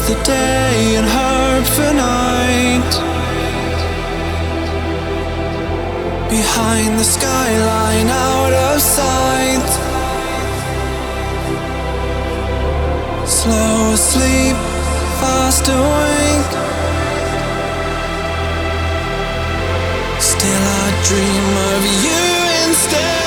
the day and hope for night. Behind the skyline, out of sight. Slow asleep, fast awake. Still, I dream of you instead.